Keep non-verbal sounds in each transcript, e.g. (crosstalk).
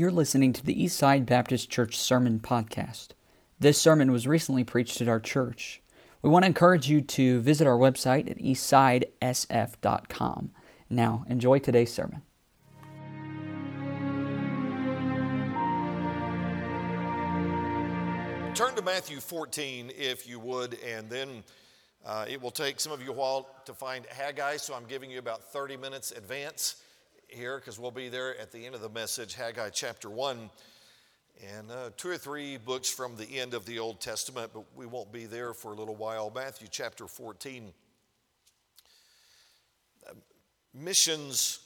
You're listening to the Eastside Baptist Church Sermon Podcast. This sermon was recently preached at our church. We want to encourage you to visit our website at eastsidesf.com. Now, enjoy today's sermon. Turn to Matthew 14 if you would, and then uh, it will take some of you a while to find Haggai, so I'm giving you about 30 minutes advance here because we'll be there at the end of the message, Haggai chapter 1, and uh, two or three books from the end of the Old Testament, but we won't be there for a little while. Matthew chapter 14. Uh, missions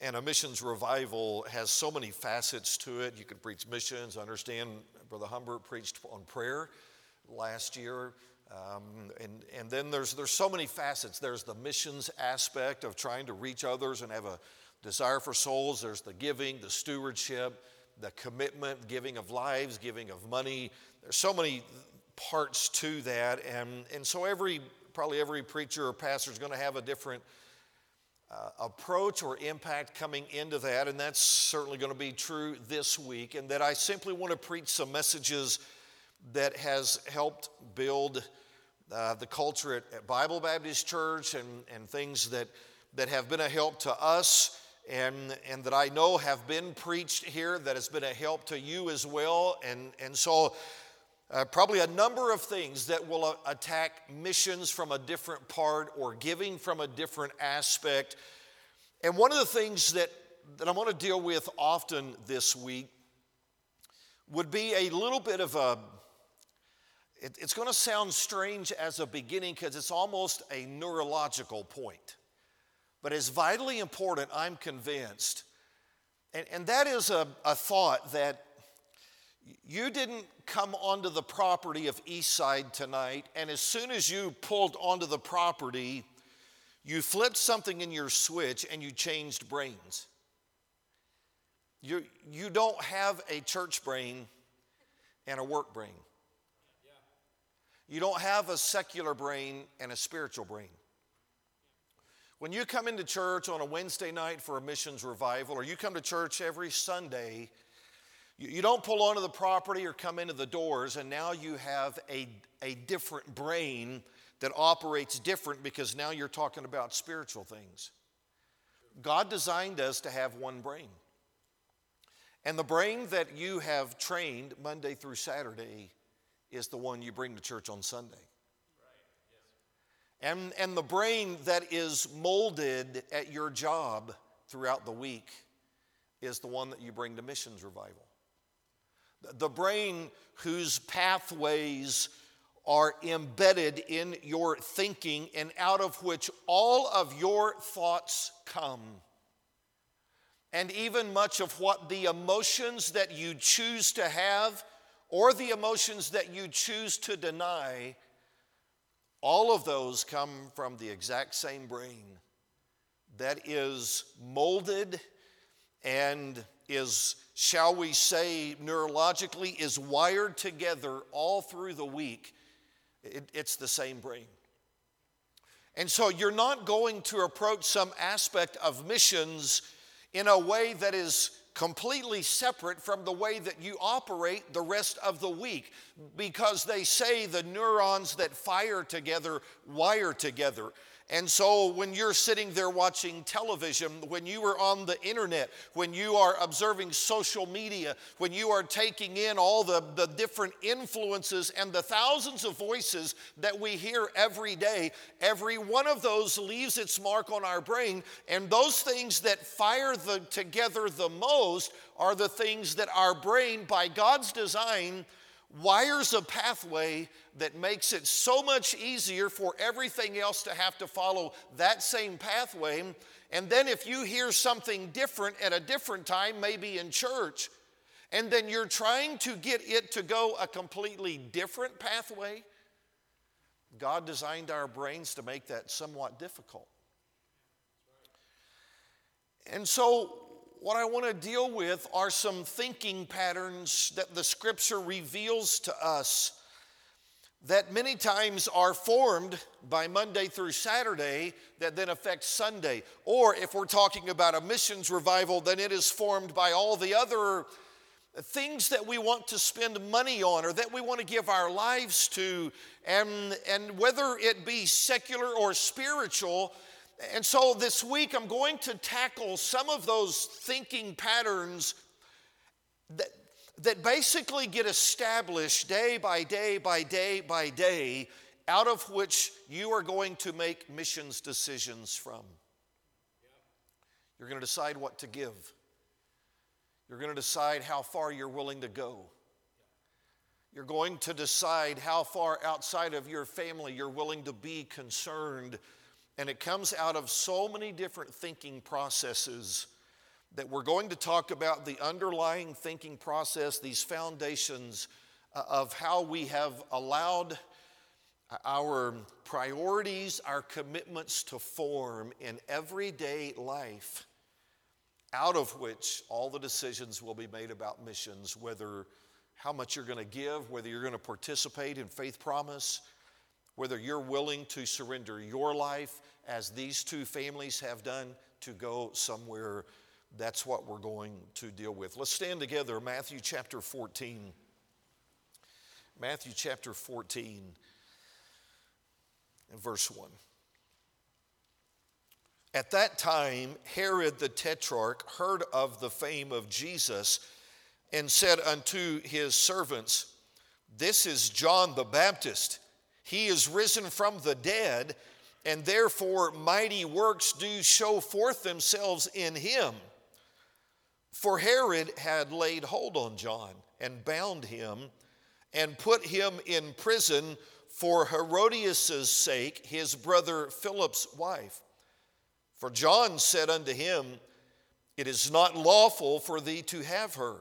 and a missions revival has so many facets to it. You can preach missions, I understand Brother Humbert preached on prayer last year. Um, and, and then there's, there's so many facets. There's the missions aspect of trying to reach others and have a desire for souls. There's the giving, the stewardship, the commitment, giving of lives, giving of money. There's so many parts to that. And, and so every, probably every preacher or pastor is going to have a different uh, approach or impact coming into that, and that's certainly going to be true this week. And that I simply want to preach some messages that has helped build uh, the culture at, at, Bible Baptist Church and, and things that, that have been a help to us and, and that I know have been preached here that has been a help to you as well. And, and so, uh, probably a number of things that will uh, attack missions from a different part or giving from a different aspect. And one of the things that, that I'm going to deal with often this week would be a little bit of a it, it's going to sound strange as a beginning because it's almost a neurological point, but it's vitally important, I'm convinced. And, and that is a, a thought that you didn't come onto the property of Eastside tonight, and as soon as you pulled onto the property, you flipped something in your switch and you changed brains. You, you don't have a church brain and a work brain. You don't have a secular brain and a spiritual brain. When you come into church on a Wednesday night for a missions revival, or you come to church every Sunday, you, don't pull onto the property or come into the doors, and now you have a, a different brain that operates different because now you're talking about spiritual things. God designed us to have one brain. And the brain that you have trained Monday through Saturday is the one you bring to church on Sunday. And, and the brain that is molded at your job throughout the week is the one that you bring to missions revival. The brain whose pathways are embedded in your thinking and out of which all of your thoughts come. And even much of what the emotions that you choose to have or the emotions that you choose to deny, all of those come from the exact same brain that is molded and is, shall we say, neurologically, is wired together all through the week. It, it's the same brain. And so you're not going to approach some aspect of missions in a way that is completely separate from the way that you operate the rest of the week because they say the neurons that fire together wire together. And so, when you're sitting there watching television, when you are on the internet, when you are observing social media, when you are taking in all the, the different influences and the thousands of voices that we hear every day, every one of those leaves its mark on our brain. And those things that fire the, together the most are the things that our brain, by God's design, wires a pathway that makes it so much easier for everything else to have to follow that same pathway. And then, if you hear something different at a different time, maybe in church, and then you're trying to get it to go a completely different pathway, God designed our brains to make that somewhat difficult. And so, what I want to deal with are some thinking patterns that the scripture reveals to us that many times are formed by Monday through Saturday that then affects Sunday. Or if we're talking about a missions revival, then it is formed by all the other things that we want to spend money on or that we want to give our lives to, and, and whether it be secular or spiritual. And so this week I'm going to tackle some of those thinking patterns that, that basically get established day by day by day by day, out of which you are going to make missions decisions from. You're going to decide what to give. You're going to decide how far you're willing to go. You're going to decide how far outside of your family you're willing to be concerned. And it comes out of so many different thinking processes that we're going to talk about the underlying thinking process, these foundations uh, of how we have allowed our priorities, our commitments to form in everyday life, out of which all the decisions will be made about missions, whether how much you're going to give, whether you're going to participate in faith promise, whether you're willing to surrender your life, as these two families have done, to go somewhere. That's what we're going to deal with. Let's stand together, Matthew chapter 14. Matthew chapter 14 and verse 1. At that time, Herod the Tetrarch heard of the fame of Jesus and said unto his servants, This is John the Baptist. He is risen from the dead, and therefore mighty works do show forth themselves in him. For Herod had laid hold on John and bound him and put him in prison for Herodias' sake, his brother Philip's wife. For John said unto him, It is not lawful for thee to have her.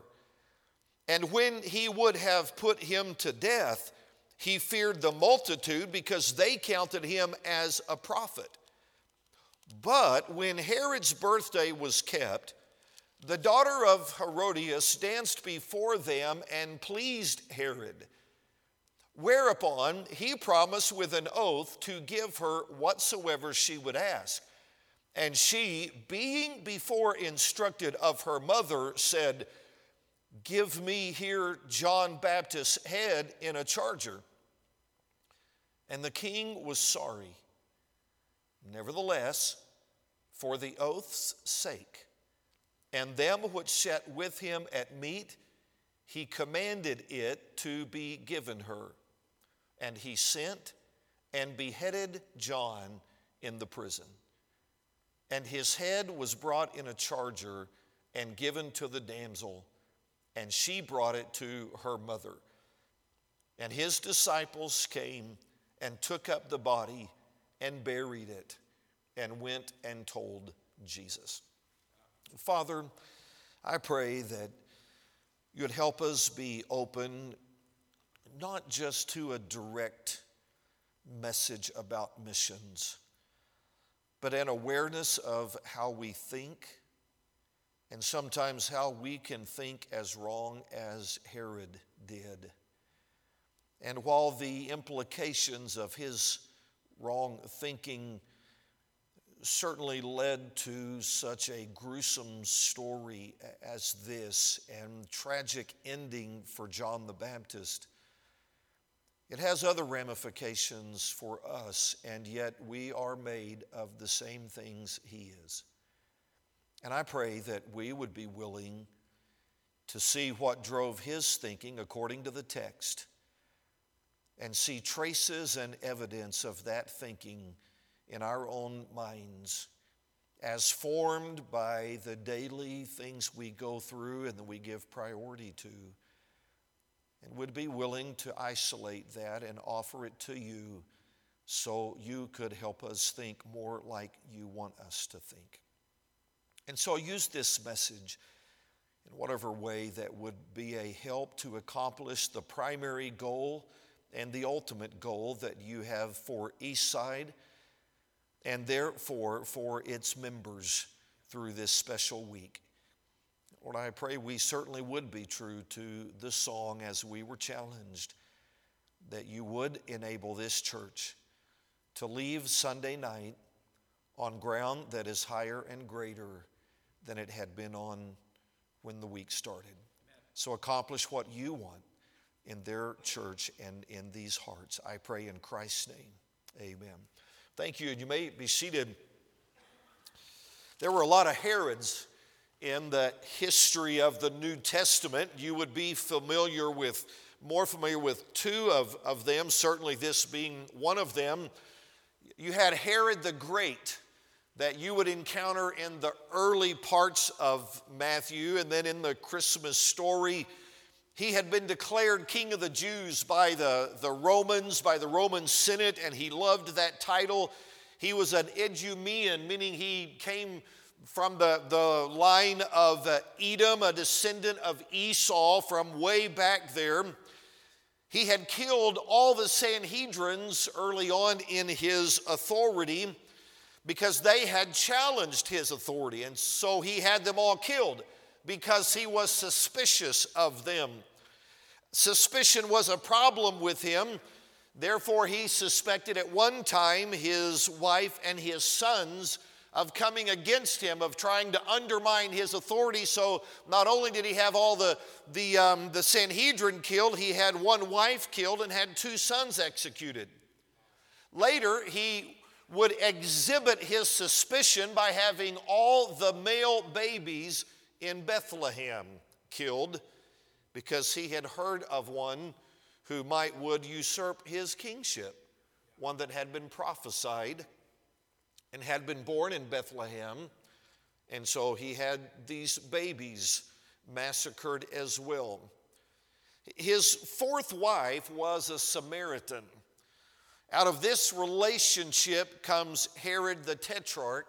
And when he would have put him to death, he feared the multitude because they counted him as a prophet. But when Herod's birthday was kept, the daughter of Herodias danced before them and pleased Herod. Whereupon he promised with an oath to give her whatsoever she would ask. And she, being before instructed of her mother, said, Give me here John Baptist's head in a charger. And the king was sorry. Nevertheless, for the oath's sake, and them which sat with him at meat, he commanded it to be given her and he sent and beheaded John in the prison. And his head was brought in a charger and given to the damsel, and she brought it to her mother. And his disciples came and took up the body and buried it and went and told Jesus. Father, I pray that you'd help us be open not just to a direct message about missions, but an awareness of how we think and sometimes how we can think as wrong as Herod did. And while the implications of his wrong thinking certainly led to such a gruesome story as this and tragic ending for John the Baptist, it has other ramifications for us, and yet we are made of the same things He is. And I pray that we would be willing to see what drove His thinking according to the text and see traces and evidence of that thinking in our own minds as formed by the daily things we go through and that we give priority to and would be willing to isolate that and offer it to you so you could help us think more like you want us to think. And so use this message in whatever way that would be a help to accomplish the primary goal and the ultimate goal that you have for Eastside and therefore for its members through this special week. Lord, I pray we certainly would be true to the song as we were challenged, that you would enable this church to leave Sunday night on ground that is higher and greater than it had been on when the week started. So accomplish what you want in their church and in these hearts. I pray in Christ's name. Amen. Thank you. You may be seated. There were a lot of Herods in the history of the New Testament. You would be familiar with, more familiar with two of, of them, certainly this being one of them. You had Herod the Great that you would encounter in the early parts of Matthew and then in the Christmas story. He had been declared king of the Jews by the, the Romans, by the Roman Senate, and he loved that title. He was an Idumean, meaning he came from the, the line of uh, Edom, a descendant of Esau from way back there. He had killed all the Sanhedrins early on in his authority because they had challenged his authority, and so he had them all killed because he was suspicious of them. Suspicion was a problem with him. Therefore, he suspected at one time his wife and his sons of coming against him, of trying to undermine his authority. So not only did he have all the, the, um, the Sanhedrin killed, he had one wife killed and had two sons executed. Later, he would exhibit his suspicion by having all the male babies in Bethlehem killed because he had heard of one who might would usurp his kingship, one that had been prophesied and had been born in Bethlehem. And so he had these babies massacred as well. His fourth wife was a Samaritan. Out of this relationship comes Herod the Tetrarch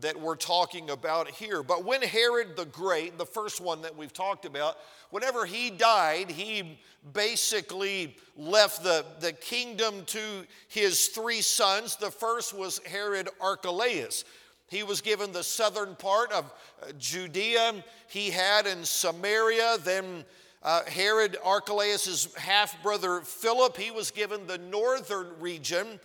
that we're talking about here. But when Herod the Great, the first one that we've talked about, whenever he died, he basically left the, the kingdom to his three sons. The first was Herod Archelaus. He was given the southern part of uh, Judea. He had in Samaria, then uh, Herod Archelaus' half brother Philip, he was given the northern region.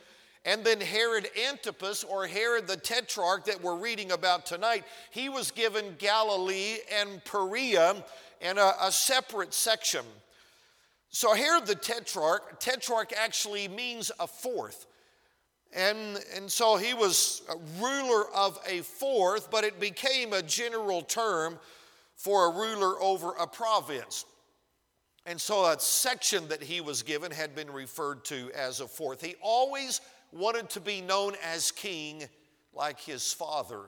And then Herod Antipas, or Herod the Tetrarch, that we're reading about tonight, he was given Galilee and Perea and a, a separate section. So Herod the Tetrarch, Tetrarch actually means a fourth. And, and so he was ruler of a fourth, but it became a general term for a ruler over a province. And so a section that he was given had been referred to as a fourth. He always wanted to be known as king like his father.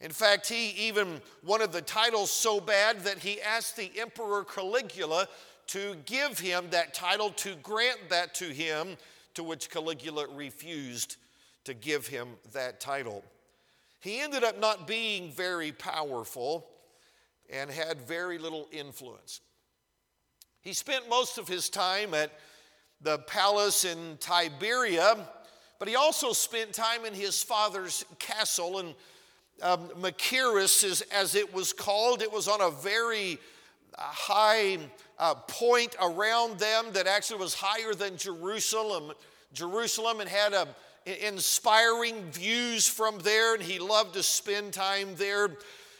In fact, he even wanted the title so bad that he asked the Emperor Caligula to give him that title, to grant that to him, to which Caligula refused to give him that title. He ended up not being very powerful and had very little influence. He spent most of his time at the palace in Tiberia, but he also spent time in his father's castle. And um, is, as it was called, it was on a very uh, high uh, point around them that actually was higher than Jerusalem. Jerusalem and had a, inspiring views from there, and he loved to spend time there.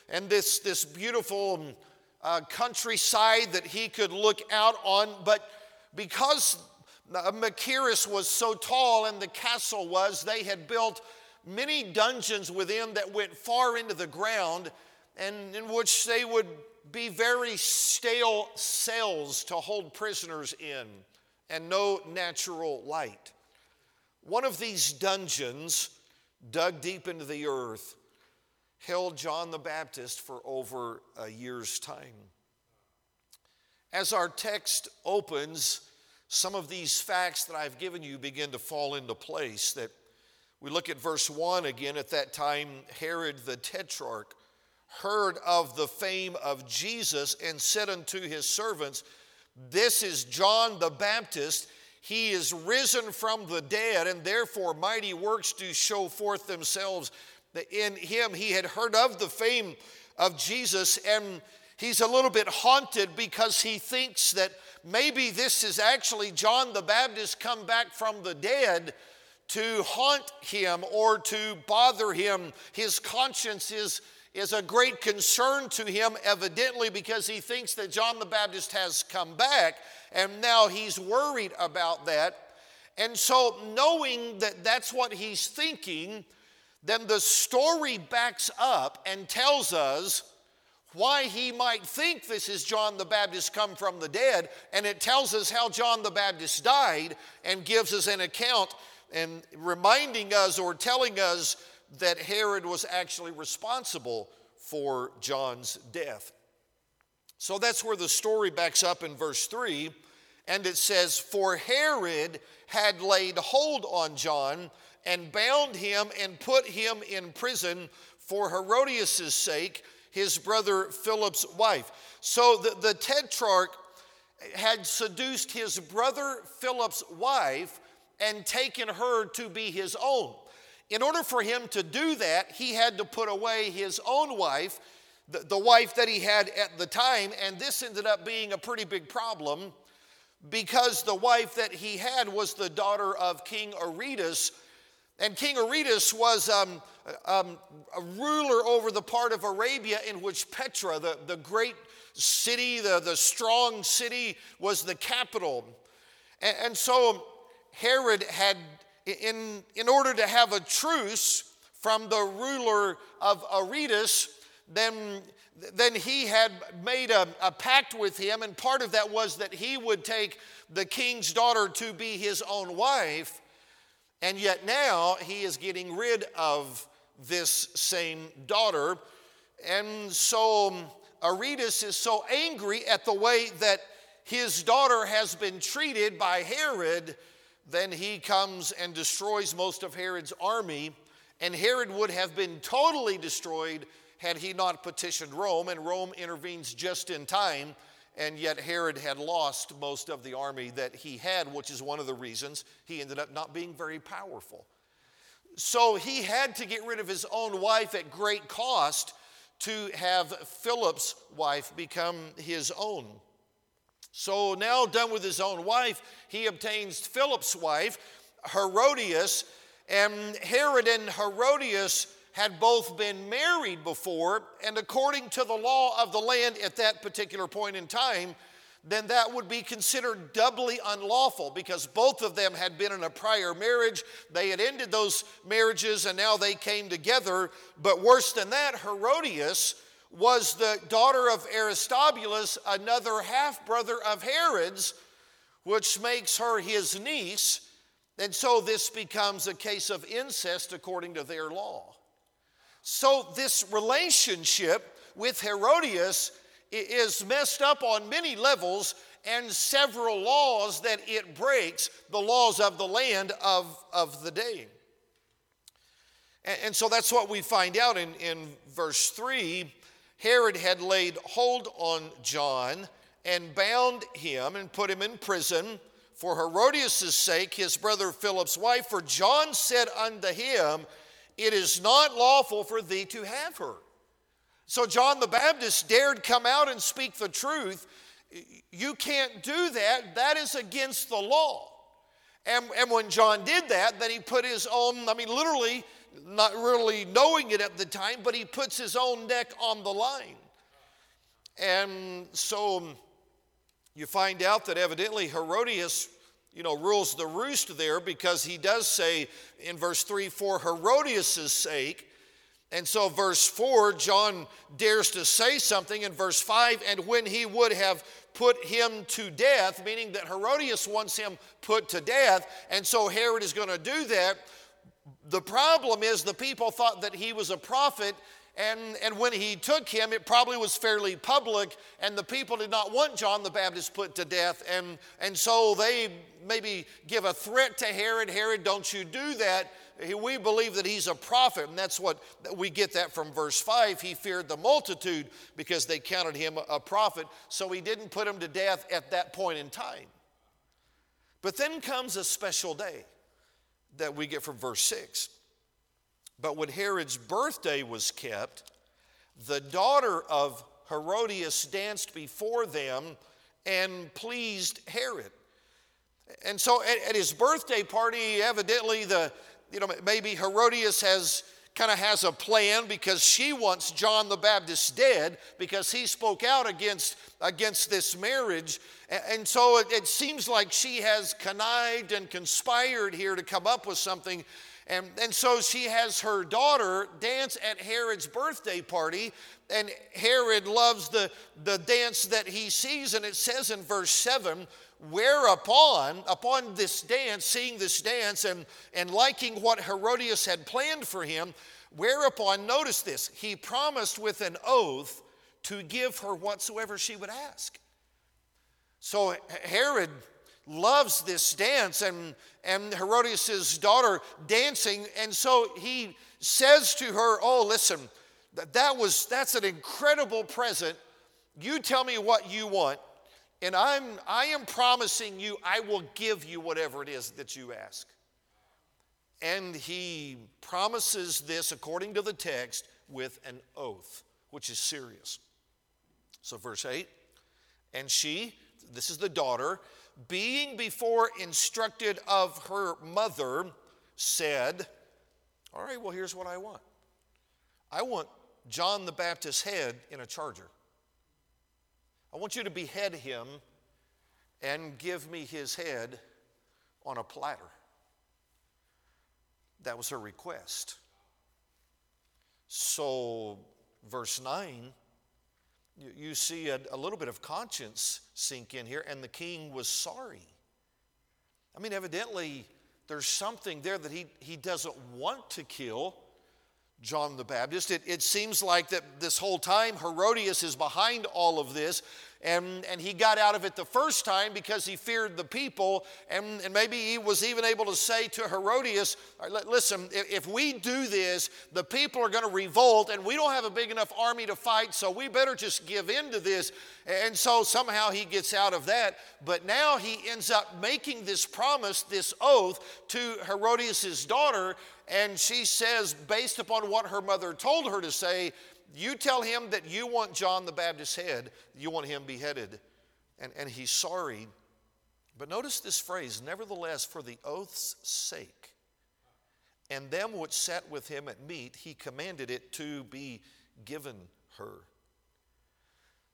And this, this beautiful uh, countryside that he could look out on. But because Machaerus was so tall and the castle was, they had built many dungeons within that went far into the ground and in which they would be very stale cells to hold prisoners in and no natural light. One of these dungeons, dug deep into the earth, held John the Baptist for over a year's time. As our text opens, some of these facts that I've given you begin to fall into place. That we look at verse 1 again. At that time, Herod the Tetrarch heard of the fame of Jesus and said unto his servants, This is John the Baptist. He is risen from the dead, and therefore mighty works do show forth themselves in him. He had heard of the fame of Jesus, and he's a little bit haunted because he thinks that maybe this is actually John the Baptist come back from the dead to haunt him or to bother him. His conscience is, is a great concern to him, evidently, because he thinks that John the Baptist has come back, and now he's worried about that. And so, knowing that that's what he's thinking, then the story backs up and tells us why he might think this is John the Baptist come from the dead, and it tells us how John the Baptist died and gives us an account and reminding us or telling us that Herod was actually responsible for John's death. So that's where the story backs up in verse 3, and it says, For Herod had laid hold on John and bound him and put him in prison for Herodias' sake his brother Philip's wife. So the, the tetrarch had seduced his brother Philip's wife and taken her to be his own. In order for him to do that, he had to put away his own wife, the, the wife that he had at the time, and this ended up being a pretty big problem because the wife that he had was the daughter of King Aretas. And King Aretas was um, um, a ruler over the part of Arabia in which Petra, the, the great city, the, the strong city, was the capital. And, and so Herod had, in, in order to have a truce from the ruler of Aretas, then, then he had made a, a pact with him, and part of that was that he would take the king's daughter to be his own wife. And yet now he is getting rid of this same daughter. And so Aretas is so angry at the way that his daughter has been treated by Herod, then he comes and destroys most of Herod's army. And Herod would have been totally destroyed had he not petitioned Rome, and Rome intervenes just in time. And yet, Herod had lost most of the army that he had, which is one of the reasons he ended up not being very powerful. So he had to get rid of his own wife at great cost to have Philip's wife become his own. So now, done with his own wife, he obtains Philip's wife, Herodias, and Herod and Herodias had both been married before, and according to the law of the land at that particular point in time, then that would be considered doubly unlawful because both of them had been in a prior marriage. They had ended those marriages and now they came together. But worse than that, Herodias was the daughter of Aristobulus, another half brother of Herod's, which makes her his niece. And so this becomes a case of incest according to their law. So this relationship with Herodias is messed up on many levels and several laws that it breaks, the laws of the land of, of the day. And, and so that's what we find out in, in verse 3. Herod had laid hold on John and bound him and put him in prison for Herodias' sake, his brother Philip's wife. For John said unto him, It is not lawful for thee to have her. So John the Baptist dared come out and speak the truth. You can't do that, that is against the law. And, and when John did that, then he put his own, I mean, literally, not really knowing it at the time, but he puts his own neck on the line. And so you find out that evidently Herodias, you know, rules the roost there because he does say in verse 3 for Herodias' sake, and so, verse 4, John dares to say something in verse 5 and when he would have put him to death, meaning that Herodias wants him put to death, and so Herod is going to do that. The problem is the people thought that he was a prophet, and, and when he took him, it probably was fairly public, and the people did not want John the Baptist put to death, and, and so they maybe give a threat to Herod Herod, don't you do that we believe that he's a prophet, and that's what we get that from verse 5. He feared the multitude because they counted him a prophet, so he didn't put him to death at that point in time. But then comes a special day that we get from verse 6. But when Herod's birthday was kept, the daughter of Herodias danced before them and pleased Herod. And so at, at his birthday party, evidently the, you know, maybe Herodias has kind of has a plan because she wants John the Baptist dead because he spoke out against, against this marriage. And, so it, it seems like she has connived and conspired here to come up with something. And, and so she has her daughter dance at Herod's birthday party. And Herod loves the, the dance that he sees. And it says in verse 7 Whereupon, upon this dance, seeing this dance and, and liking what Herodias had planned for him, whereupon, notice this, he promised with an oath to give her whatsoever she would ask. So Herod loves this dance and, and Herodias' daughter dancing, and so he says to her, Oh, listen, that, was that's an incredible present. You tell me what you want and I'm, I am promising you, I will give you whatever it is that you ask. And he promises this, according to the text, with an oath, which is serious. So, verse 8, and she, this is the daughter, being before instructed of her mother, said, All right, well, here's what I want. I want John the Baptist's head in a charger. I want you to behead him and give me his head on a platter. That was her request. So, verse 9, you, see a, a little bit of conscience sink in here, and the king was sorry. I mean, evidently, there's something there that he, he doesn't want to kill John the Baptist. It, it seems like that this whole time Herodias is behind all of this, and, and he got out of it the first time because he feared the people, and, and maybe he was even able to say to Herodias, Listen, if, we do this, the people are going to revolt, and we don't have a big enough army to fight, so we better just give in to this. And so somehow he gets out of that, but now he ends up making this promise, this oath to Herodias' daughter and she says, based upon what her mother told her to say, you tell him that you want John the Baptist's head, you want him beheaded. And, and he's sorry. But notice this phrase, nevertheless, for the oath's sake, and them which sat with him at meat, he commanded it to be given her.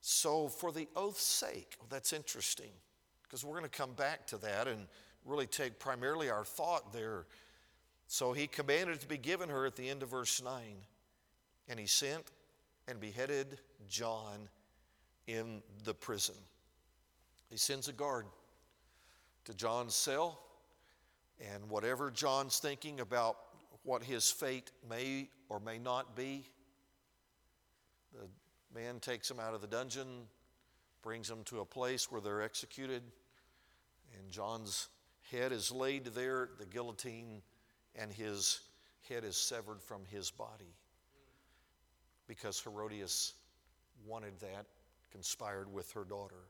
So, for the oath's sake, well, that's interesting, because we're going to come back to that and really take primarily our thought there so he commanded it to be given her at the end of verse 9. And he sent and beheaded John in the prison. He sends a guard to John's cell, and whatever John's thinking about what his fate may or may not be, the man takes him out of the dungeon, brings him to a place where they're executed, and John's head is laid there, at the guillotine and his head is severed from his body because Herodias wanted that, conspired with her daughter.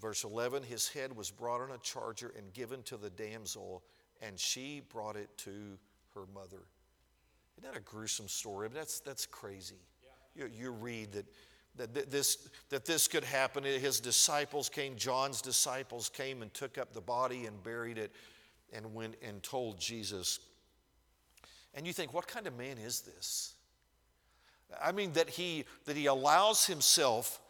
Verse 11 His head was brought on a charger and given to the damsel, and she brought it to her mother. Isn't that a gruesome story? Mean, that's, that's crazy. Yeah. You, you read that that this, that this could happen. His disciples came, John's disciples came and took up the body and buried it and went and told Jesus. And you think, what kind of man is this? I mean, that he, that he allows himself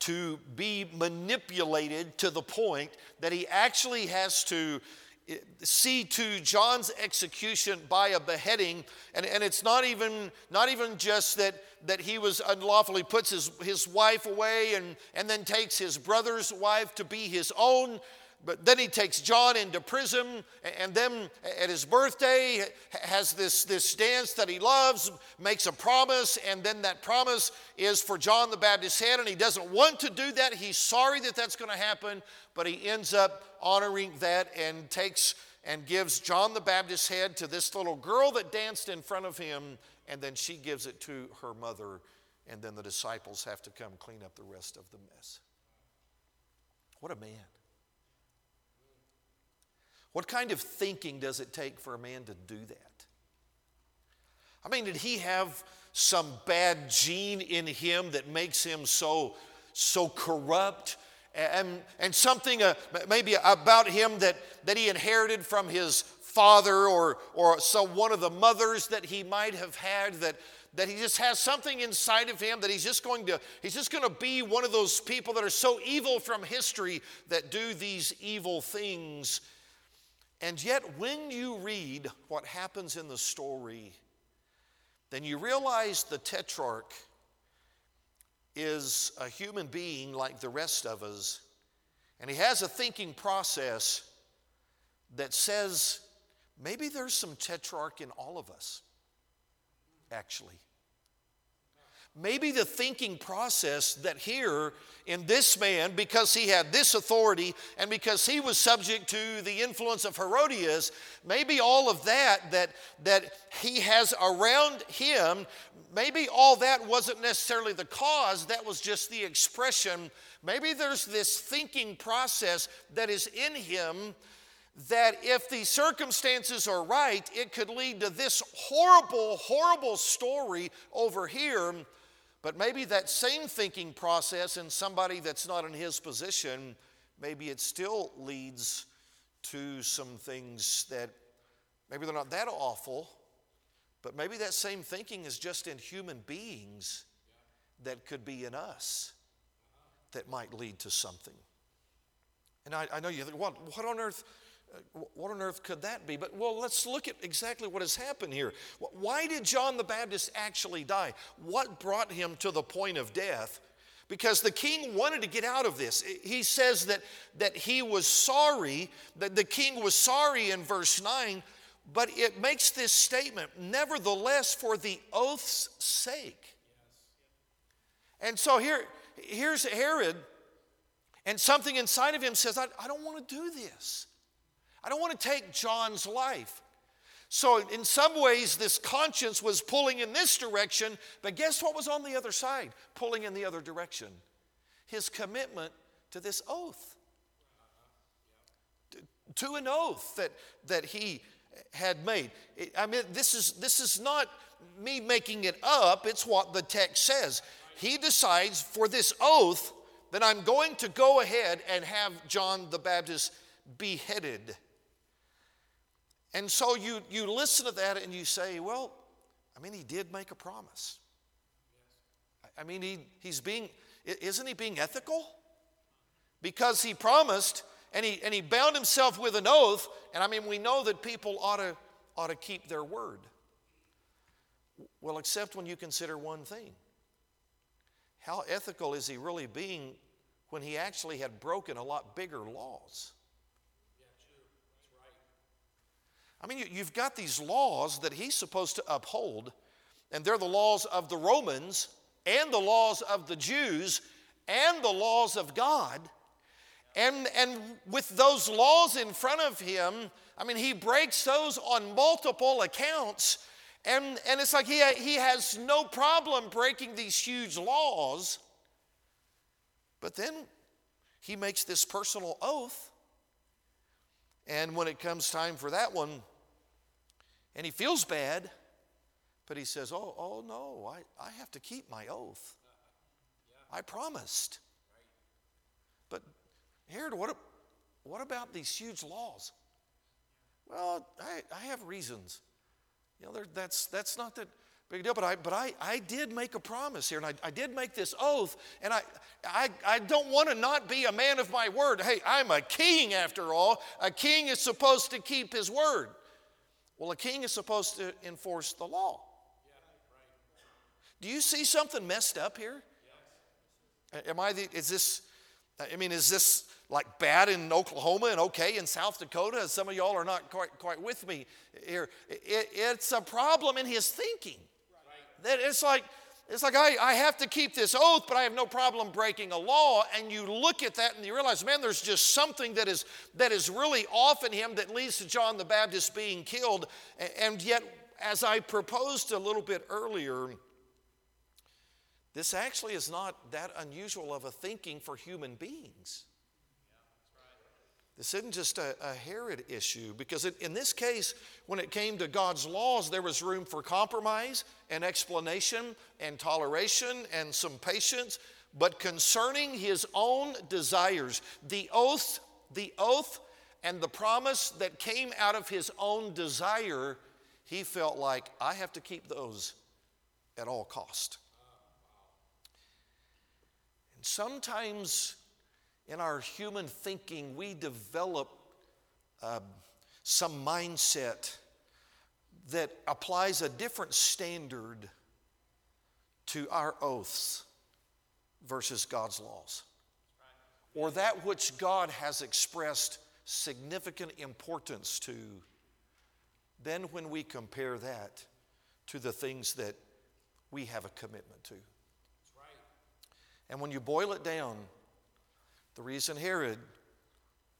to be manipulated to the point that he actually has to eh, see to John's execution by a beheading. And, and it's not even, not even just that, that he was unlawfully puts his, his wife away and, and then takes his brother's wife to be his own. But then he takes John into prison, and then at his birthday has this, this dance that he loves, makes a promise, and then that promise is for John the Baptist's head, and he doesn't want to do that. He's sorry that that's going to happen, but he ends up honoring that and takes and gives John the Baptist's head to this little girl that danced in front of him, and then she gives it to her mother, and then the disciples have to come clean up the rest of the mess. What a man. What kind of thinking does it take for a man to do that? I mean, did he have some bad gene in him that makes him so, so corrupt? And, and something uh, maybe about him that, that he inherited from his father or, or so one of the mothers that he might have had that, that he just has something inside of him that he's just going to he's just going to be one of those people that are so evil from history that do these evil things and yet when you read what happens in the story then you realize the tetrarch is a human being like the rest of us, and he has a thinking process that says maybe there's some tetrarch in all of us, actually. Maybe the thinking process that here in this man, because he had this authority and because he was subject to the influence of Herodias, maybe all of that that, that he has around him, maybe all that wasn't necessarily the cause, that was just the expression. Maybe there's this thinking process that is in him that if the circumstances are right, it could lead to this horrible, horrible story over here but maybe that same thinking process in somebody that's not in his position, maybe it still leads to some things that maybe they're not that awful, but maybe that same thinking is just in human beings that could be in us that might lead to something. And I, I know you think, what, what on earth? Uh, what on earth could that be? But well, let's look at exactly what has happened here. Why did John the Baptist actually die? What brought him to the point of death? Because the king wanted to get out of this. He says that, that he was sorry, that the king was sorry in verse 9, but it makes this statement, nevertheless, for the oath's sake. And so here, here's Herod, and something inside of him says, I, I don't want to do this. I don't want to take John's life. So, in some ways, this conscience was pulling in this direction, but guess what was on the other side? Pulling in the other direction. His commitment to this oath. To an oath that, that he had made. I mean, this is, this is not me making it up, it's what the text says. He decides for this oath that I'm going to go ahead and have John the Baptist beheaded. And so you, you listen to that and you say, well, I mean, he did make a promise. I mean, he, he's being, isn't he being ethical? Because he promised and he, and he bound himself with an oath. And I mean, we know that people ought to, ought to keep their word. Well, except when you consider one thing how ethical is he really being when he actually had broken a lot bigger laws? I mean, you've got these laws that he's supposed to uphold, and they're the laws of the Romans and the laws of the Jews and the laws of God. And, and with those laws in front of him, I mean, he breaks those on multiple accounts. And, and it's like he, he has no problem breaking these huge laws. But then he makes this personal oath and when it comes time for that one, and he feels bad, but he says, Oh, oh no, I, I have to keep my oath. I promised. But Herod, what, what about these huge laws? Well, I, I have reasons. You know, that's, that's not that big deal, but I, but I, I did make a promise here, and I, I did make this oath, and I, I, I don't want to not be a man of my word. Hey, I'm a king after all. A king is supposed to keep his word. Well, a king is supposed to enforce the law. Do you see something messed up here? Am I the, is this, I mean, is this like bad in Oklahoma and okay in South Dakota? Some of y'all are not quite, quite with me here. It, it's a problem in his thinking. That it's like, it's like I, I have to keep this oath, but I have no problem breaking a law. And you look at that and you realize, man, there's just something that is that is really off in him that leads to John the Baptist being killed. And yet, as I proposed a little bit earlier, this actually is not that unusual of a thinking for human beings. This isn't just a, a Herod issue, because in this case, when it came to God's laws, there was room for compromise and explanation and toleration and some patience. But concerning his own desires, the oath, the oath and the promise that came out of his own desire, he felt like, I have to keep those at all cost. And sometimes in our human thinking, we develop uh, some mindset that applies a different standard to our oaths versus God's laws. Or that which God has expressed significant importance to, then when we compare that to the things that we have a commitment to. And when you boil it down, the reason Herod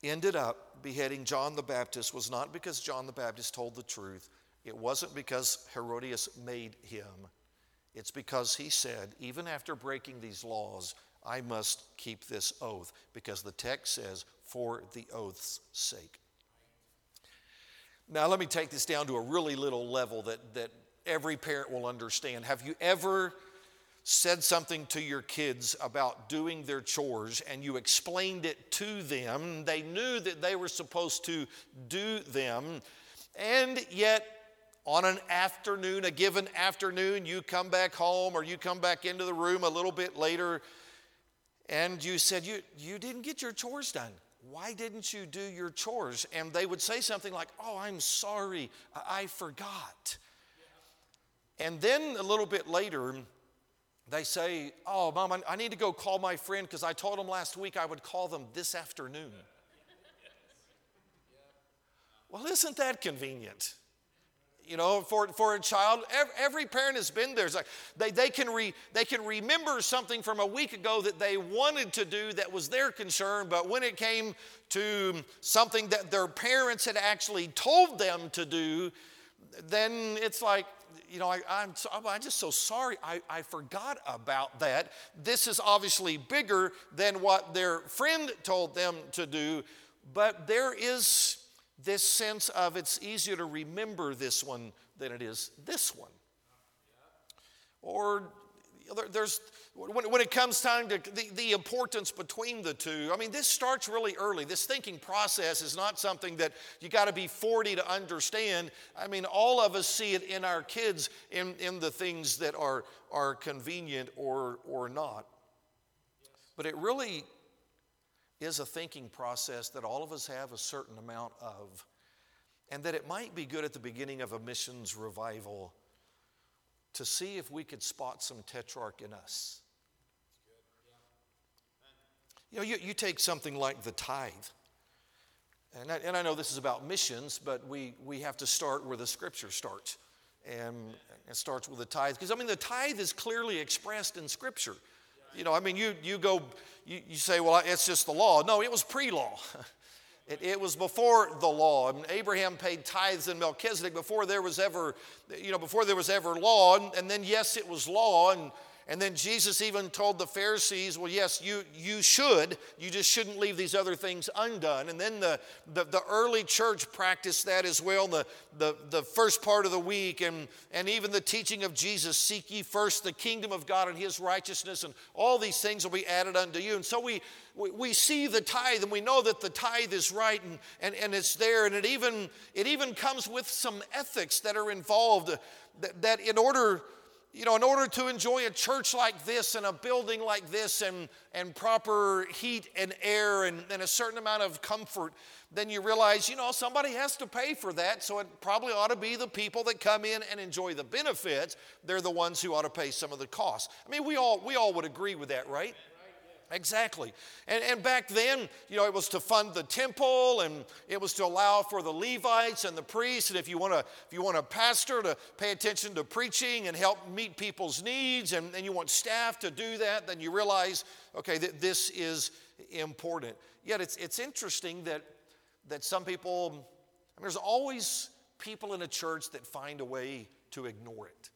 ended up beheading John the Baptist was not because John the Baptist told the truth. It wasn't because Herodias made him. It's because he said, even after breaking these laws, I must keep this oath, because the text says, for the oath's sake. Now, let me take this down to a really little level that, that every parent will understand. Have you ever said something to your kids about doing their chores and you explained it to them? They knew that they were supposed to do them, and yet on an afternoon, a given afternoon, you come back home or you come back into the room a little bit later and you said, You, you didn't get your chores done. Why didn't you do your chores? And they would say something like, Oh, I'm sorry, I forgot. And then a little bit later, they say, Oh, mom, I need to go call my friend because I told them last week I would call them this afternoon. (laughs) Well, isn't that convenient? you know, for, for a child. Every, every parent has been there. It's like they, they, can re, they can remember something from a week ago that they wanted to do that was their concern, but when it came to something that their parents had actually told them to do, then it's like, you know, I, am I'm, I'm just so sorry. I, I forgot about that. This is obviously bigger than what their friend told them to do, but there is this sense of it's easier to remember this one than it is this one. Or there's when, it comes time to the, the importance between the two i mean this starts really early. This thinking process is not something that you got to be 40 to understand. I mean all of us see it in our kids in, in the things that are, are convenient or, or not. But it really is a thinking process that all of us have a certain amount of, and that it might be good at the beginning of a missions revival to see if we could spot some tetrarch in us. You know, you, you take something like the tithe. And I, and I know this is about missions, but we, we have to start where the scripture starts. And it starts with the tithe. Because, I mean, the tithe is clearly expressed in scripture. You know, I mean, you, you go, you, you say, well, it's just the law. No, it was pre law. (laughs) It, it, was before the law. And Abraham paid tithes in Melchizedek before there was ever, you know, before there was ever law. And, and then, yes, it was law. And, and then Jesus even told the Pharisees, well, yes, you, you should, you just shouldn't leave these other things undone. And then the, the, the, early church practiced that as well, the, the, the first part of the week, and, and even the teaching of Jesus seek ye first the kingdom of God and his righteousness, and all these things will be added unto you. And so we, we, we see the tithe, and we know that the tithe is right, and, and, and it's there, and it even, it even comes with some ethics that are involved that, that in order you know, in order to enjoy a church like this and a building like this and, and proper heat and air and, and a certain amount of comfort, then you realize, you know, somebody has to pay for that. So it probably ought to be the people that come in and enjoy the benefits. They're the ones who ought to pay some of the costs. I mean, we all, we all would agree with that, right? Exactly. And, and back then, you know, it was to fund the temple and it was to allow for the Levites and the priests. And if you want to, if you want a pastor to pay attention to preaching and help meet people's needs and, and you want staff to do that, then you realize, okay, that this is important. Yet it's, it's interesting that, that some people, I mean, there's always people in a church that find a way to ignore it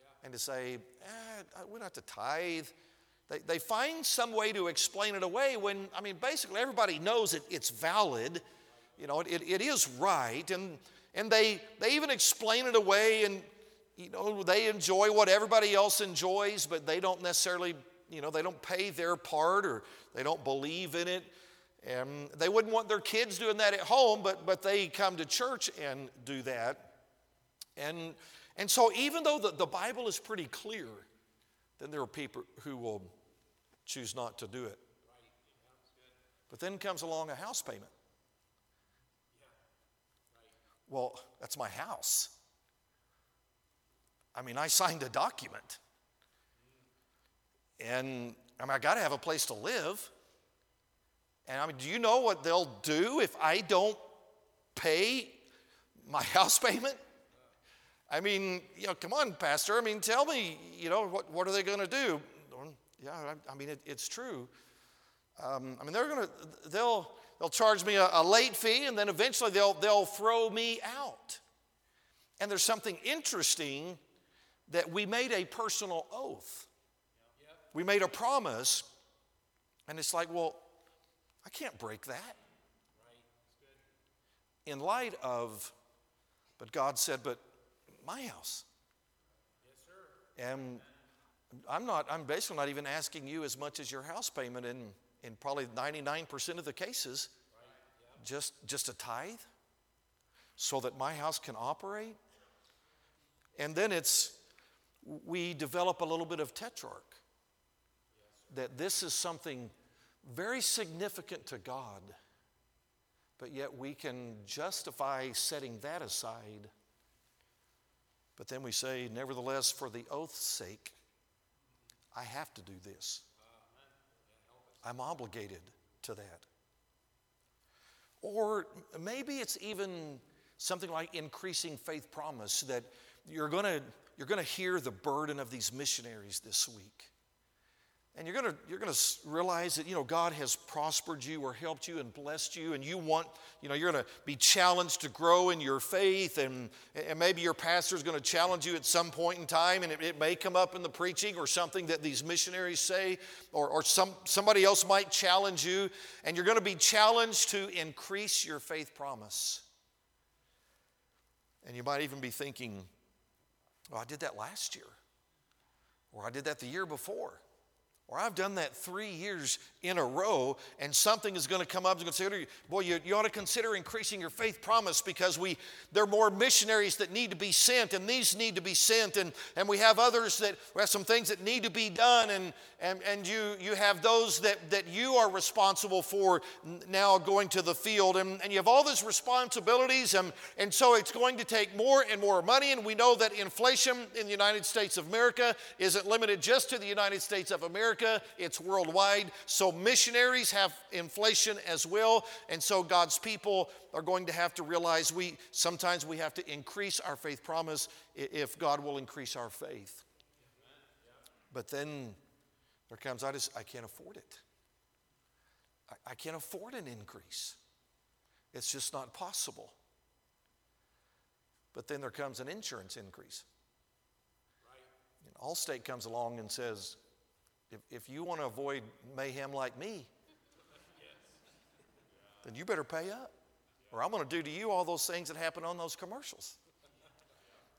yeah. and to say, eh, we're not have to tithe they, they find some way to explain it away when, I mean, basically everybody knows it, it's valid. You know, it, it is right. And, and they, they even explain it away and, you know, they enjoy what everybody else enjoys, but they don't necessarily, you know, they don't pay their part or they don't believe in it. And they wouldn't want their kids doing that at home, but, but they come to church and do that. And, and so, even though the, the Bible is pretty clear, then there are people who will choose not to do it. But then comes along a house payment. Well, that's my house. I mean, I signed a document. And I mean, I got to have a place to live. And I mean, do you know what they'll do if I don't pay my (laughs) house payment? I mean, you know, come on, Pastor. I mean, tell me, you know, what, what are they going to do? Yeah, I, I mean, it, it's true. Um, I mean, they're going to, they'll, they'll charge me a, a late fee and then eventually they'll, they'll throw me out. And there's something interesting that we made a personal oath. We made a promise, and it's like, well, I can't break that. In light of, but God said, but my house. Yes sir. And I'm not, I'm basically not even asking you as much as your house payment in, in probably 99% of the cases, just, just a tithe so that my house can operate. And then it's, we develop a little bit of tetrarch. That this is something very significant to God, but yet we can justify setting that aside. But then we say, nevertheless, for the oath's sake, I have to do this. I'm obligated to that. Or maybe it's even something like increasing faith promise that you're going to you're going to hear the burden of these missionaries this week. And you're going to, you're going to realize that, you know, God has prospered you or helped you and blessed you, and you want, you know, you're going to be challenged to grow in your faith, and, and maybe your pastor is going to challenge you at some point in time, and it, it, may come up in the preaching or something that these missionaries say, or, or some, somebody else might challenge you, and you're going to be challenged to increase your faith promise. And you might even be thinking, well, I did that last year, or I did that the year before or I've done that three years in a row, and something is going to come up and consider, boy, you, you ought to consider increasing your faith promise because we there are more missionaries that need to be sent, and these need to be sent, and, and we have others that we have some things that need to be done, and, and, and you, you have those that, that you are responsible for now going to the field, and, and you have all these responsibilities, and, and so it's going to take more and more money, and we know that inflation in the United States of America isn't limited just to the United States of America. America, it's worldwide. So missionaries have inflation as well. And so God's people are going to have to realize we sometimes we have to increase our faith promise if God will increase our faith. But then there comes, I just I can't afford it. I, I can't afford an increase. It's just not possible. But then there comes an insurance increase. Right. Allstate comes along and says, if, if you want to avoid mayhem like me, then you better pay up. Or I'm going to do to you all those things that happen on those commercials.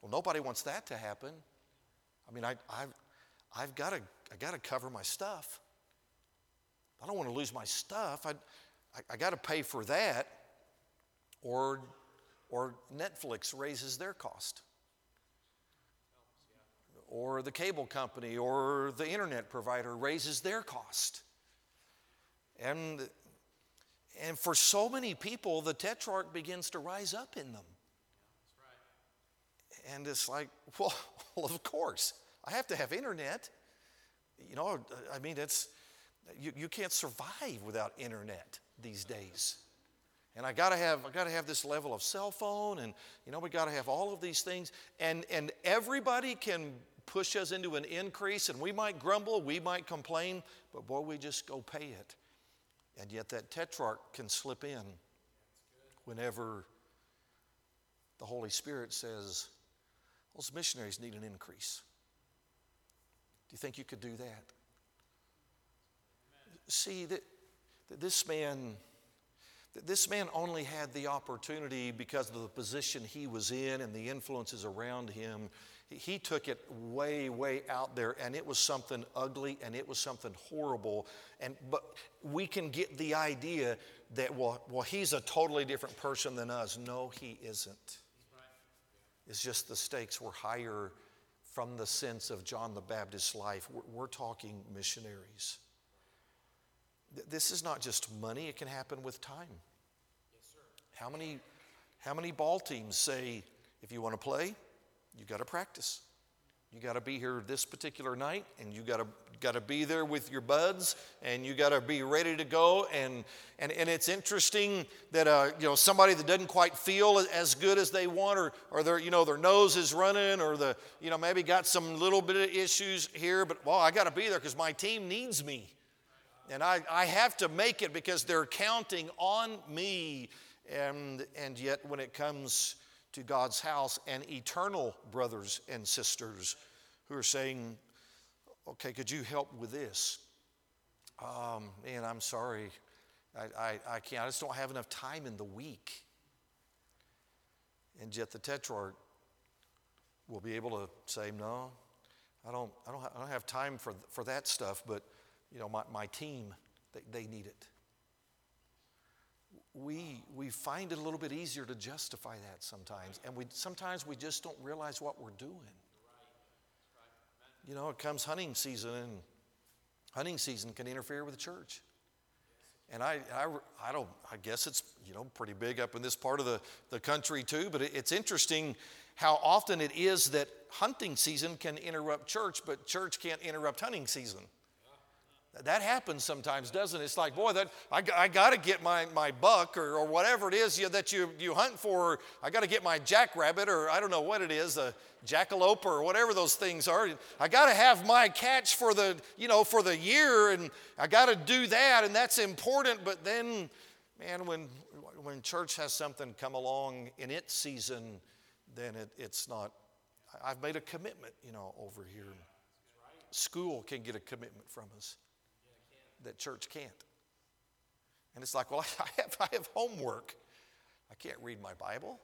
Well, nobody wants that to happen. I mean, I, I've, I've got to, I got to cover my stuff. I don't want to lose my stuff. I, I, I got to pay for that. Or, or Netflix raises their cost or the cable company or the internet provider raises their cost. And, and for so many people, the tetrarch begins to rise up in them. Right. And it's like, well, (laughs) well, of course, I have to have internet. You know, I mean, it's, you, you can't survive without internet these days. And I gotta have I gotta have this level of cell phone, and you know we gotta have all of these things, and and everybody can push us into an increase, and we might grumble, we might complain, but boy, we just go pay it. And yet that tetrarch can slip in whenever the Holy Spirit says, Those missionaries need an increase. Do you think you could do that? See, that, that this man, This man only had the opportunity because of the position he was in and the influences around him. He took it way, way out there, and it was something ugly and it was something horrible. And but we can get the idea that well, well, he's a totally different person than us. No, he isn't. It's just the stakes were higher from the sense of John the Baptist's life. We're, we're talking missionaries. This is not just money, it can happen with time. Yes, how, many, how many ball teams say, if you want to play, you got to practice? You got to be here this particular night, and you got to got to be there with your buds, and you got to be ready to go. And and and it's interesting that uh, you know somebody that doesn't quite feel as good as they want, or or their you know their nose is running, or the you know maybe got some little bit of issues here, but well, I got to be there because my team needs me. And I, I have to make it because they're counting on me. And, and yet, when it comes to God's house and eternal brothers and sisters who are saying, okay, could you help with this? Um, man, I'm sorry. I, I, I can't. I just don't have enough time in the week. And yet, the tetrarch will be able to say, no, I don't, I don't, I don't have time for, for that stuff, but you know, my, my team, they, they need it. We, we find it a little bit easier to justify that sometimes, and we, sometimes we just don't realize what we're doing. You know, it comes hunting season, and hunting season can interfere with the church. And I, I, I don't, I guess it's, you know, pretty big up in this part of the, the country too, but it, it's interesting how often it is that hunting season can interrupt church, but church can't interrupt hunting season. That happens sometimes, doesn't it? It's like, boy, that I, I got to get my, my buck or, or whatever it is you, that you, you hunt for. I got to get my jackrabbit or I don't know what it is, a jackalope or whatever those things are. I got to have my catch for the, you know, for the year and I got to do that and that's important. But then, man, when, when church has something come along in its season, then it, it's not, I've made a commitment, you know, over here. School can get a commitment from us that church can't. And it's like, well, (laughs) I have, I have homework. I can't read my Bible.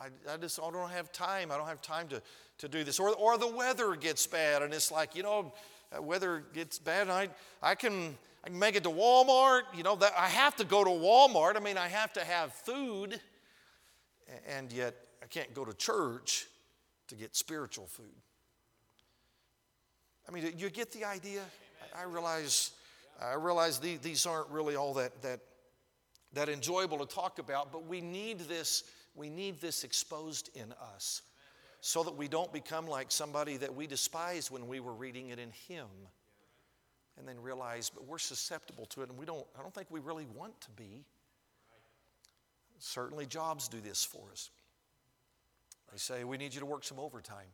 I, I just I don't have time. I don't have time to, to do this. Or, or the weather gets bad, and it's like, you know, uh, weather gets bad, and I, I, can, I can make it to Walmart. You know, that, I have to go to Walmart. I mean, I have to have food, and yet I can't go to church to get spiritual food. I mean, you get the idea? I realize I realize these aren't really all that, that, that enjoyable to talk about, but we need this, we need this exposed in us so that we don't become like somebody that we despised when we were reading it in Him and then realize, but we're susceptible to it and we don't, I don't think we really want to be. Certainly, jobs do this for us. They say, we need you to work some overtime.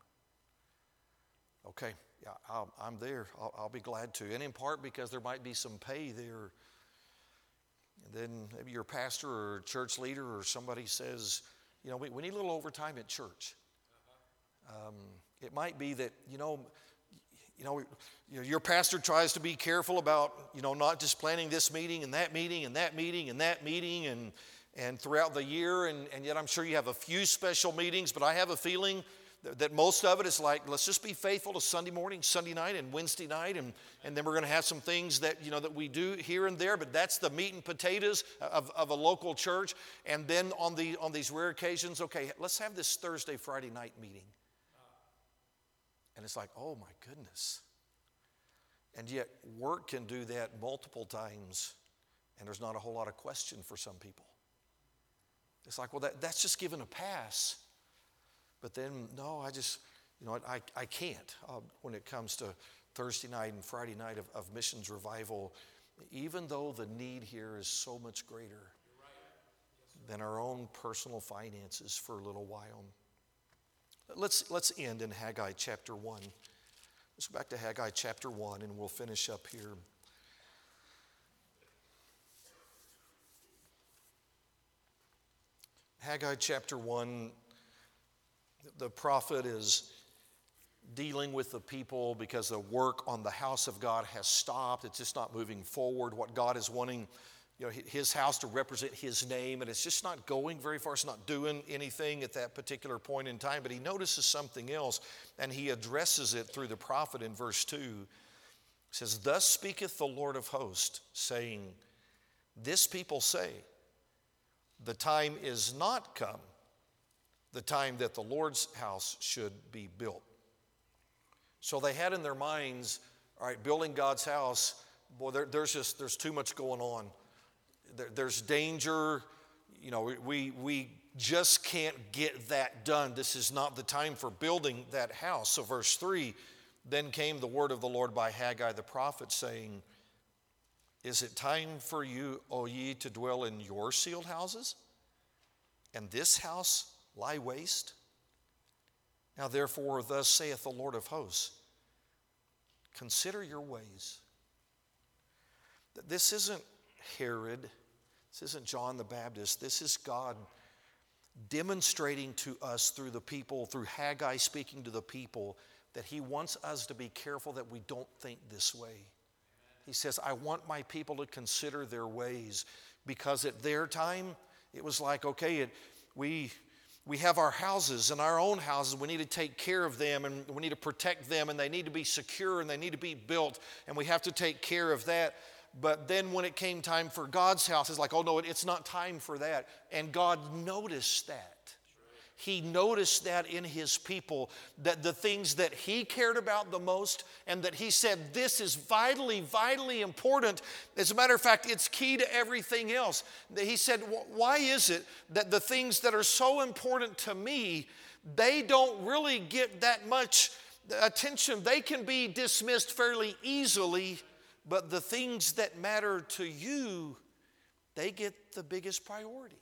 Okay, yeah, i am there. I'll, I'll, be glad to. And in part because there might be some pay there. And then maybe your pastor or church leader or somebody says, you know, we, we need a little overtime at church. Um, it might be that, you know, you know, your pastor tries to be careful about, you know, not just planning this meeting and that meeting and that meeting and that meeting and, and throughout the year. And, and yet I'm sure you have a few special meetings, but I have a feeling that most of it is like let's just be faithful to sunday morning sunday night and wednesday night and, and then we're going to have some things that you know that we do here and there but that's the meat and potatoes of, of a local church. And then on the on these rare occasions okay let's have this thursday friday night meeting. And it's like oh my goodness. And yet work can do that multiple times and there's not a whole lot of question for some people. It's like well that, that's just given a pass but then, no, I just, you know, I, I can't uh, when it comes to Thursday night and Friday night of, of missions revival, even though the need here is so much greater than our own personal finances for a little while. Let's, let's end in Haggai chapter 1. Let's go back to Haggai chapter 1 and we'll finish up here. Haggai chapter 1 the prophet is dealing with the people because the work on the house of God has stopped. It's just not moving forward. What God is wanting you know, his house to represent his name, and it's just not going very far. It's not doing anything at that particular point in time. But he notices something else, and he addresses it through the prophet in verse 2. He says, Thus speaketh the Lord of hosts, saying, This people say, The time is not come, the time that the Lord's house should be built. So they had in their minds, all right, building God's house, boy, there, there's just, there's too much going on there, there's danger. You know, we, we just can't get that done. This is not the time for building that house. So, verse 3 then came the word of the Lord by Haggai the prophet, saying, Is it time for you, O ye, to dwell in your sealed houses? And this house lie waste? Now, therefore, thus saith the Lord of hosts Consider your ways. This isn't Herod this isn't John the Baptist. This is God demonstrating to us through the people, through Haggai speaking to the people, that He wants us to be careful that we don't think this way. He says, I want my people to consider their ways because at their time, it was like, okay, it, we, we have our houses and our own houses. We need to take care of them and we need to protect them and they need to be secure and they need to be built and we have to take care of that. But then when it came time for God's house, it's like, oh no, it's not time for that. And God noticed that. He noticed that in his people, that the things that he cared about the most, and that he said, This is vitally, vitally important. As a matter of fact, it's key to everything else. He said, Why is it that the things that are so important to me, they don't really get that much attention? They can be dismissed fairly easily but the things that matter to you, they get the biggest priority.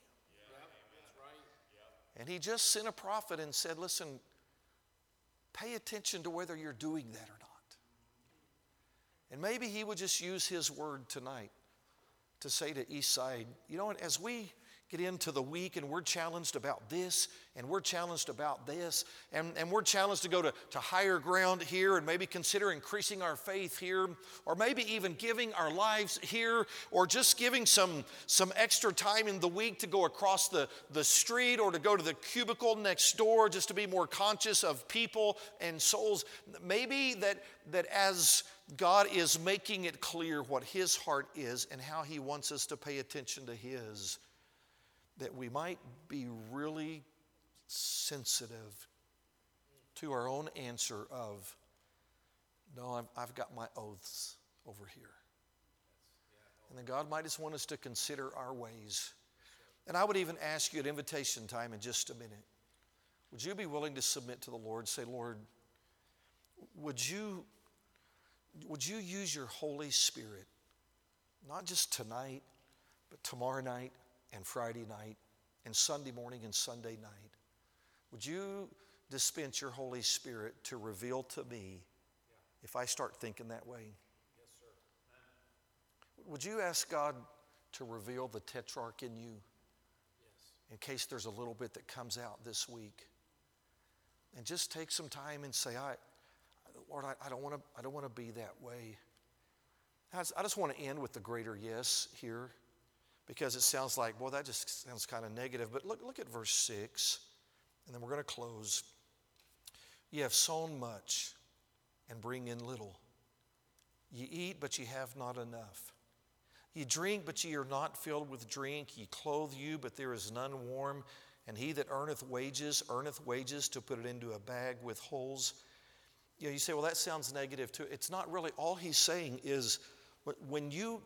And he just sent a prophet and said, Listen, pay attention to whether you're doing that or not. And maybe he would just use his word tonight to say to Eastside, you know as we get into the week and we're challenged about this and we're challenged about this and, and we're challenged to go to, to higher ground here and maybe consider increasing our faith here or maybe even giving our lives here or just giving some, some extra time in the week to go across the, the street or to go to the cubicle next door just to be more conscious of people and souls. Maybe that, that as God is making it clear what His heart is and how He wants us to pay attention to His that we might be really sensitive to our own answer of, no, I've, I've got my oaths over here. And then God might just want us to consider our ways. And I would even ask you at invitation time in just a minute would you be willing to submit to the Lord? Say, Lord, would you, would you use your Holy Spirit, not just tonight, but tomorrow night, and Friday night and Sunday morning and Sunday night. Would you dispense your Holy Spirit to reveal to me if I start thinking that way? Yes, sir. Would you ask God to reveal the tetrarch in you yes. in case there's a little bit that comes out this week? And just take some time and say, I, Lord, I, I don't want to I don't want to be that way. I just want to end with the greater yes here because it sounds like, well, that just sounds kind of negative. But look, look at verse 6, and then we're going to close. You have sown much and bring in little. You eat, but you have not enough. You drink, but ye are not filled with drink. Ye clothe you, but there is none warm. And he that earneth wages, earneth wages to put it into a bag with holes. You, know, you say, well, that sounds negative too. It's not really. All he's saying is when you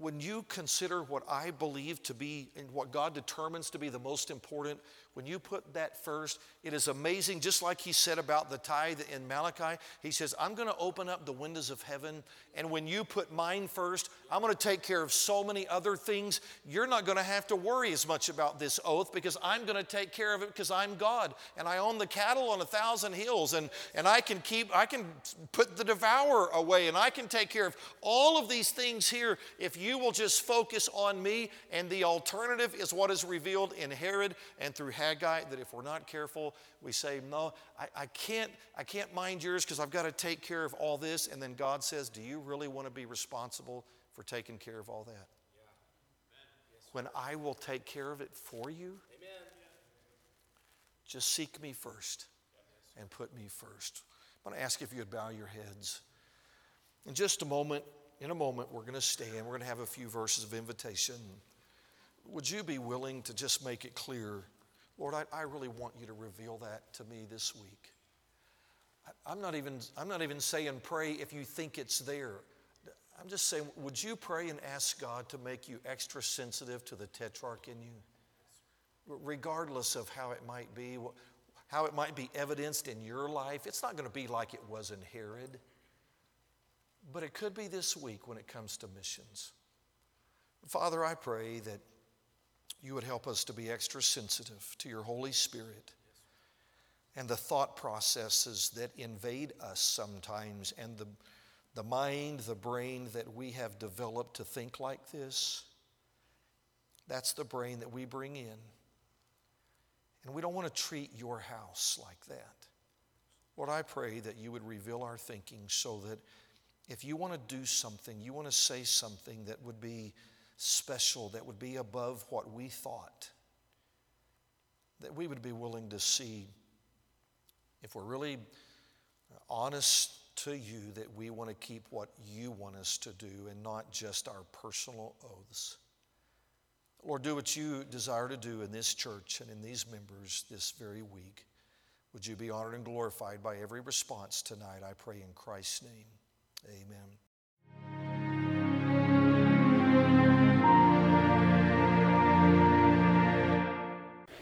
when you consider what I believe to be and what God determines to be the most important, when you put that first, it is amazing. Just like he said about the tithe in Malachi, he says, I'm going to open up the windows of heaven. And when you put mine first, I'm going to take care of so many other things. You're not going to have to worry as much about this oath because I'm going to take care of it because I'm God. And I own the cattle on a thousand hills. And, and I can keep, I can put the devourer away and I can take care of all of these things here if you will just focus on me. And the alternative is what is revealed in Herod and through Haggai that if we're not careful, we say, No, I, I can't, I can't mind yours because I've got to take care of all this. And then God says, Do you really want to be responsible for taking care of all that? when I will take care of it for you? Amen. Just seek me first and put me first. I'm going to ask if you would bow your heads. In just a moment, in a moment, we're going to stand. We're going to have a few verses of invitation. Would you be willing to just make it clear, Lord, I, I really want you to reveal that to me this week? I, I'm not, even, I'm not even saying pray if you think it's there. I'm just saying, would you pray and ask God to make you extra sensitive to the tetrarch in you? Regardless of how it might be, how it might be evidenced in your life, it's not going to be like it was in Herod, but it could be this week when it comes to missions. Father, I pray that you would help us to be extra sensitive to your Holy Spirit and the thought processes that invade us sometimes and the the mind, the brain that we have developed to think like this, that's the brain that we bring in. And we don't want to treat your house like that. Lord, I pray that you would reveal our thinking so that if you want to do something, you want to say something that would be special, that would be above what we thought, that we would be willing to see if we're really honest to you that we want to keep what you want us to do and not just our personal oaths. Lord, do what you desire to do in this church and in these members this very week. Would you be honored and glorified by every response tonight? I pray in Christ's name. Amen.